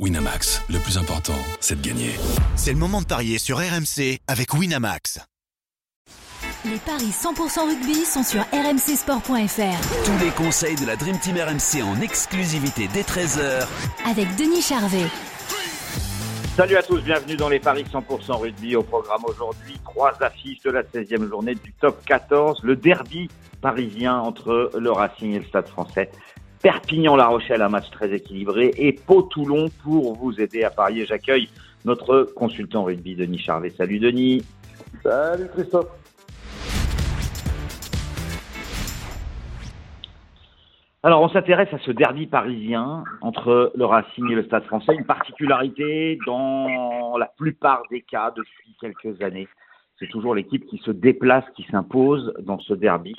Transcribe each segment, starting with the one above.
Winamax, le plus important, c'est de gagner. C'est le moment de parier sur RMC avec Winamax. Les paris 100% rugby sont sur rmcsport.fr. Tous les conseils de la Dream Team RMC en exclusivité dès 13h avec Denis Charvet. Salut à tous, bienvenue dans les paris 100% rugby. Au programme aujourd'hui, trois affiches de la 16e journée du top 14, le derby parisien entre le Racing et le Stade français. Perpignan-La Rochelle, un match très équilibré, et Pau-Toulon pour vous aider à parier. J'accueille notre consultant rugby, Denis Charvet. Salut Denis. Salut Christophe. Alors, on s'intéresse à ce derby parisien entre le Racing et le Stade français. Une particularité dans la plupart des cas depuis quelques années. C'est toujours l'équipe qui se déplace, qui s'impose dans ce derby.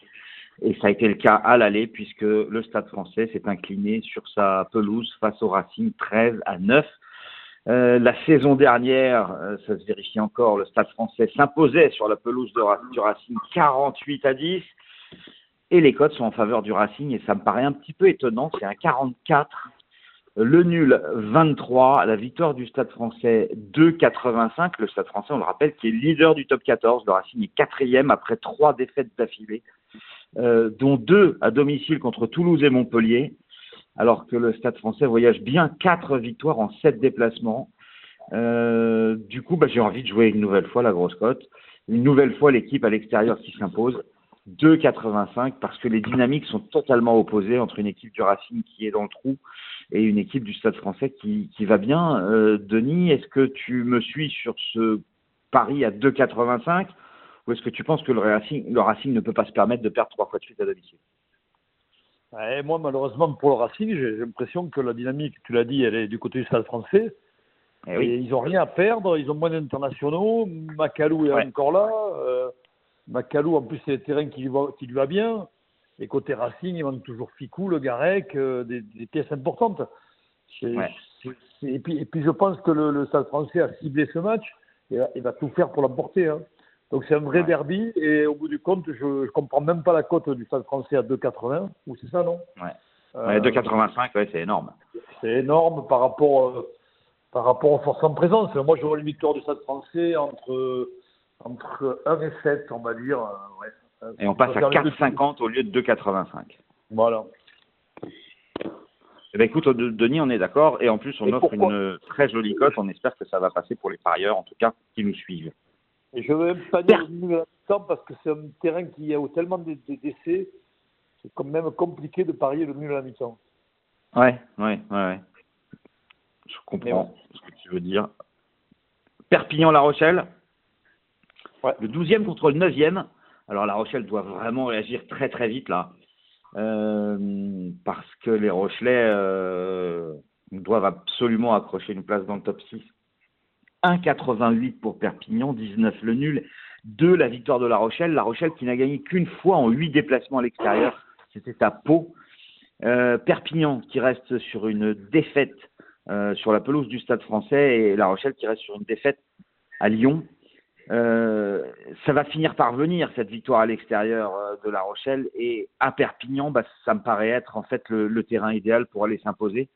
Et ça a été le cas à l'aller puisque le Stade français s'est incliné sur sa pelouse face au Racing 13 à 9. Euh, la saison dernière, euh, ça se vérifie encore, le Stade français s'imposait sur la pelouse de, du Racing 48 à 10. Et les codes sont en faveur du Racing et ça me paraît un petit peu étonnant. C'est un 44, le nul 23, la victoire du Stade français 2,85. Le Stade français, on le rappelle, qui est leader du top 14. Le Racing est quatrième après trois défaites d'affilée. Euh, dont deux à domicile contre Toulouse et Montpellier, alors que le Stade français voyage bien quatre victoires en sept déplacements. Euh, du coup, bah, j'ai envie de jouer une nouvelle fois la grosse cote. Une nouvelle fois l'équipe à l'extérieur qui s'impose. 2,85 parce que les dynamiques sont totalement opposées entre une équipe du Racing qui est dans le trou et une équipe du Stade français qui, va bien. Euh, Denis, est-ce que tu me suis sur ce pari à 2,85 ou est-ce que tu penses que le Racing, le Racing ne peut pas se permettre de perdre trois fois de suite à domicile? Moi, malheureusement, pour le Racing, j'ai l'impression que la dynamique, tu l'as dit, elle est du côté du stade français. Eh et ils n'ont rien à perdre, ils ont moins d'internationaux. Macalou est encore là. Euh, Macalou, en plus, c'est le terrain qui lui, va, qui lui va bien. Et côté Racing, il manque toujours Ficou, le Garec, euh, des, pièces importantes. et, puis, et puis, je pense que le, Stade français a ciblé ce match et il va tout faire pour l'emporter. Hein. Donc c'est un vrai derby et au bout du compte, je ne comprends même pas la cote du Stade français à 2,80. Ou c'est ça, non? Ouais. Euh, 2,85, ouais, c'est énorme. C'est énorme par rapport, euh, par rapport aux forces en présence. Moi, je vois une victoire du Stade français entre, entre 1 et 7, on va dire. Euh, ouais. Et on passe à 4,50 au lieu de 2,85. Voilà. Eh ben écoute, Denis, on est d'accord. Et en plus, on offre une très jolie cote. On espère que ça va passer pour les parieurs, en tout cas, qui nous suivent. Je ne veux même pas dire à mi-temps parce que c'est un terrain qui a tellement de, décès, c'est quand même compliqué de parier le nul à la mi-temps. Ouais, ouais, ouais, Je comprends ce que tu veux dire. Perpignan-La Rochelle. Ouais. Le 12e contre le 9e. Alors La Rochelle doit vraiment réagir très très vite là. Euh, parce que les Rochelais euh, doivent absolument accrocher une place dans le top 6 1,88 pour Perpignan, 19 le nul, 2 la victoire de La Rochelle. La Rochelle qui n'a gagné qu'une fois en 8 déplacements à l'extérieur, c'était à Pau. Euh, Perpignan qui reste sur une défaite euh, sur la pelouse du Stade français et La Rochelle qui reste sur une défaite à Lyon. Euh, ça va finir par venir cette victoire à l'extérieur de La Rochelle et à Perpignan, bah, ça me paraît être en fait le terrain idéal pour aller s'imposer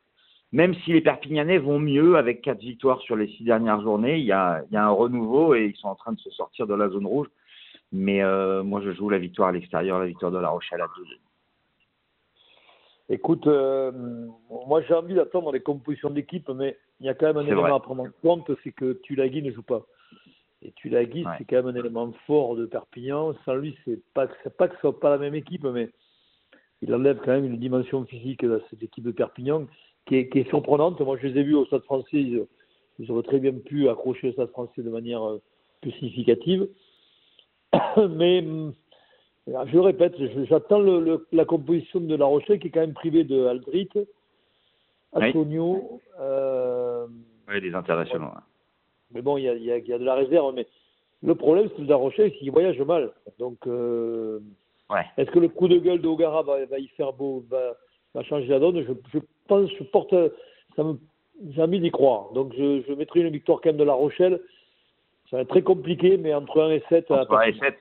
même si les Perpignanais vont mieux avec quatre victoires sur les six dernières journées, il y a, il y a un renouveau et ils sont en train de se sortir de la zone rouge. Mais euh, moi, je joue la victoire à l'extérieur, la victoire de La Rochelle à 2 Écoute, euh, moi j'ai envie d'attendre les compositions d'équipe, mais il y a quand même un élément à prendre en compte, c'est que Tulagi ne joue pas. Et Tulagi, c'est quand même un élément fort de Perpignan. Sans lui, c'est pas, pas que ce soit pas la même équipe, mais il enlève quand même une dimension physique à cette équipe de Perpignan qui est, surprenante. Moi, je les ai vus au Stade français, ils, auraient très bien pu accrocher au Stade français de manière euh, plus significative. Mais euh, je le répète, j'attends la composition de La Rochelle qui est quand même privée de Aldrit, Antonio. Oui, euh, des internationaux. Mais bon, il y a, de la réserve. Mais le problème, c'est que La Rochelle, c'est qu'il voyage mal. Donc, est-ce que le coup de gueule d'Ogara va, va y faire beau va changer la donne? Je, je pense, je porte, ça me, j'ai envie d'y croire. Donc je, je mettrai une victoire quand même de La Rochelle. Ça va être très compliqué, mais entre 1 et 7. Entre 1 et 7.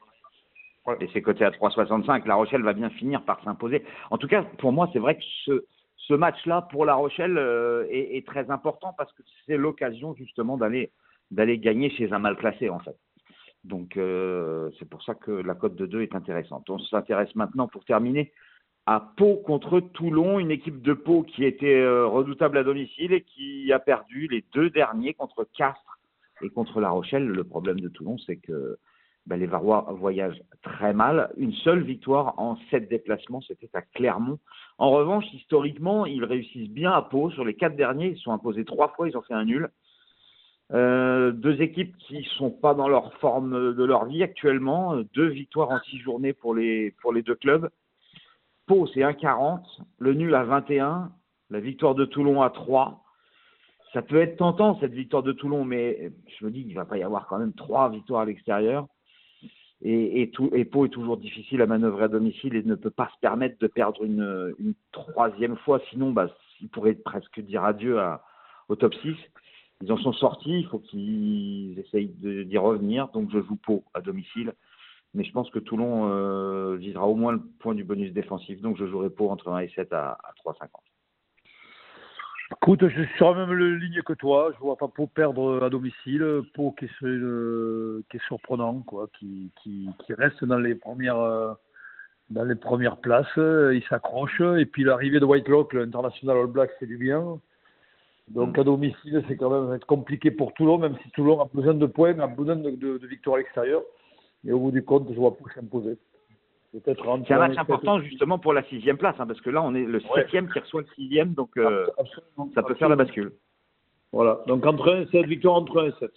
Et c'est coté à 3,65. La Rochelle va bien finir par s'imposer. En tout cas, pour moi, c'est vrai que ce, ce match-là pour La Rochelle euh, est, très important parce que c'est l'occasion justement d'aller d'aller gagner chez un mal classé en fait. Donc euh, c'est pour ça que la cote de 2 est intéressante. On s'intéresse maintenant pour terminer à Pau contre Toulon, une équipe de Pau qui était euh, redoutable à domicile et qui a perdu les deux derniers contre Castres et contre La Rochelle. Le problème de Toulon, c'est que ben, les Varois voyagent très mal. Une seule victoire en sept déplacements, c'était à Clermont. En revanche, historiquement, ils réussissent bien à Pau. Sur les quatre derniers, ils sont imposés trois fois, ils ont fait un nul. Euh, deux équipes qui sont pas dans leur forme de leur vie actuellement. Deux victoires en six journées pour les deux clubs. Pau, c'est 1,40. Le nul à 21. La victoire de Toulon à 3. Ça peut être tentant, cette victoire de Toulon, mais je me dis qu'il va pas y avoir quand même trois victoires à l'extérieur. Et, Pau est toujours difficile à manœuvrer à domicile et ne peut pas se permettre de perdre une, une troisième fois. Sinon, bah, il pourrait presque dire adieu à, au top 6. Ils en sont sortis, il faut qu'ils essayent d'y revenir. Donc je joue Pau à domicile. Mais je pense que Toulon euh, visera au moins le point du bonus défensif. Donc je jouerai Pau entre 1 et 7 à, à 3,50. Écoute, je suis sur la même ligne que toi. Je vois pas Pau perdre à domicile. Pau qui est, euh, qui est surprenant, quoi, qui, qui, qui, reste dans les premières, euh, dans les premières places. Il s'accroche. Et puis l'arrivée de Whitelock, l'international All Black, c'est du bien. Donc mm. à domicile, c'est quand même compliqué pour Toulon, même si Toulon a besoin de points, a besoin de, de, de victoires à l'extérieur. Et au bout du compte, je vois Pau s'imposer. C'est un match important justement pour la sixième place, hein, parce que là on est le septième qui reçoit le sixième, donc euh, ça peut faire la bascule. Voilà, donc entre 1 et 7, victoire entre 1 et 7.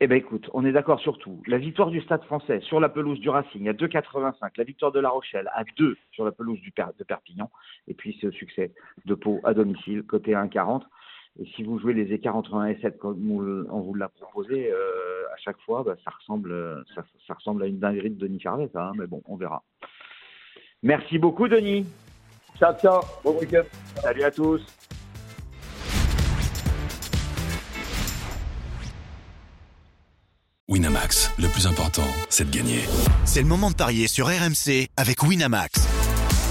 Eh bien écoute, on est d'accord sur tout. La victoire du Stade français sur la pelouse du Racing à 2,85, la victoire de La Rochelle à 2 sur la pelouse du de Perpignan, et puis ce succès de Pau à domicile, côté 1,40. Et si vous jouez les écarts entre 1 et 7 comme on vous l'a proposé euh, à chaque fois, bah, ça, ressemble, ça, ça, ressemble à une dinguerie de Denis Charvet, ça, hein, mais bon, on verra. Merci beaucoup, Denis. Ciao, ciao. Bon week-end. Salut à tous. Winamax, le plus important, c'est de gagner. C'est le moment de parier sur RMC avec Winamax.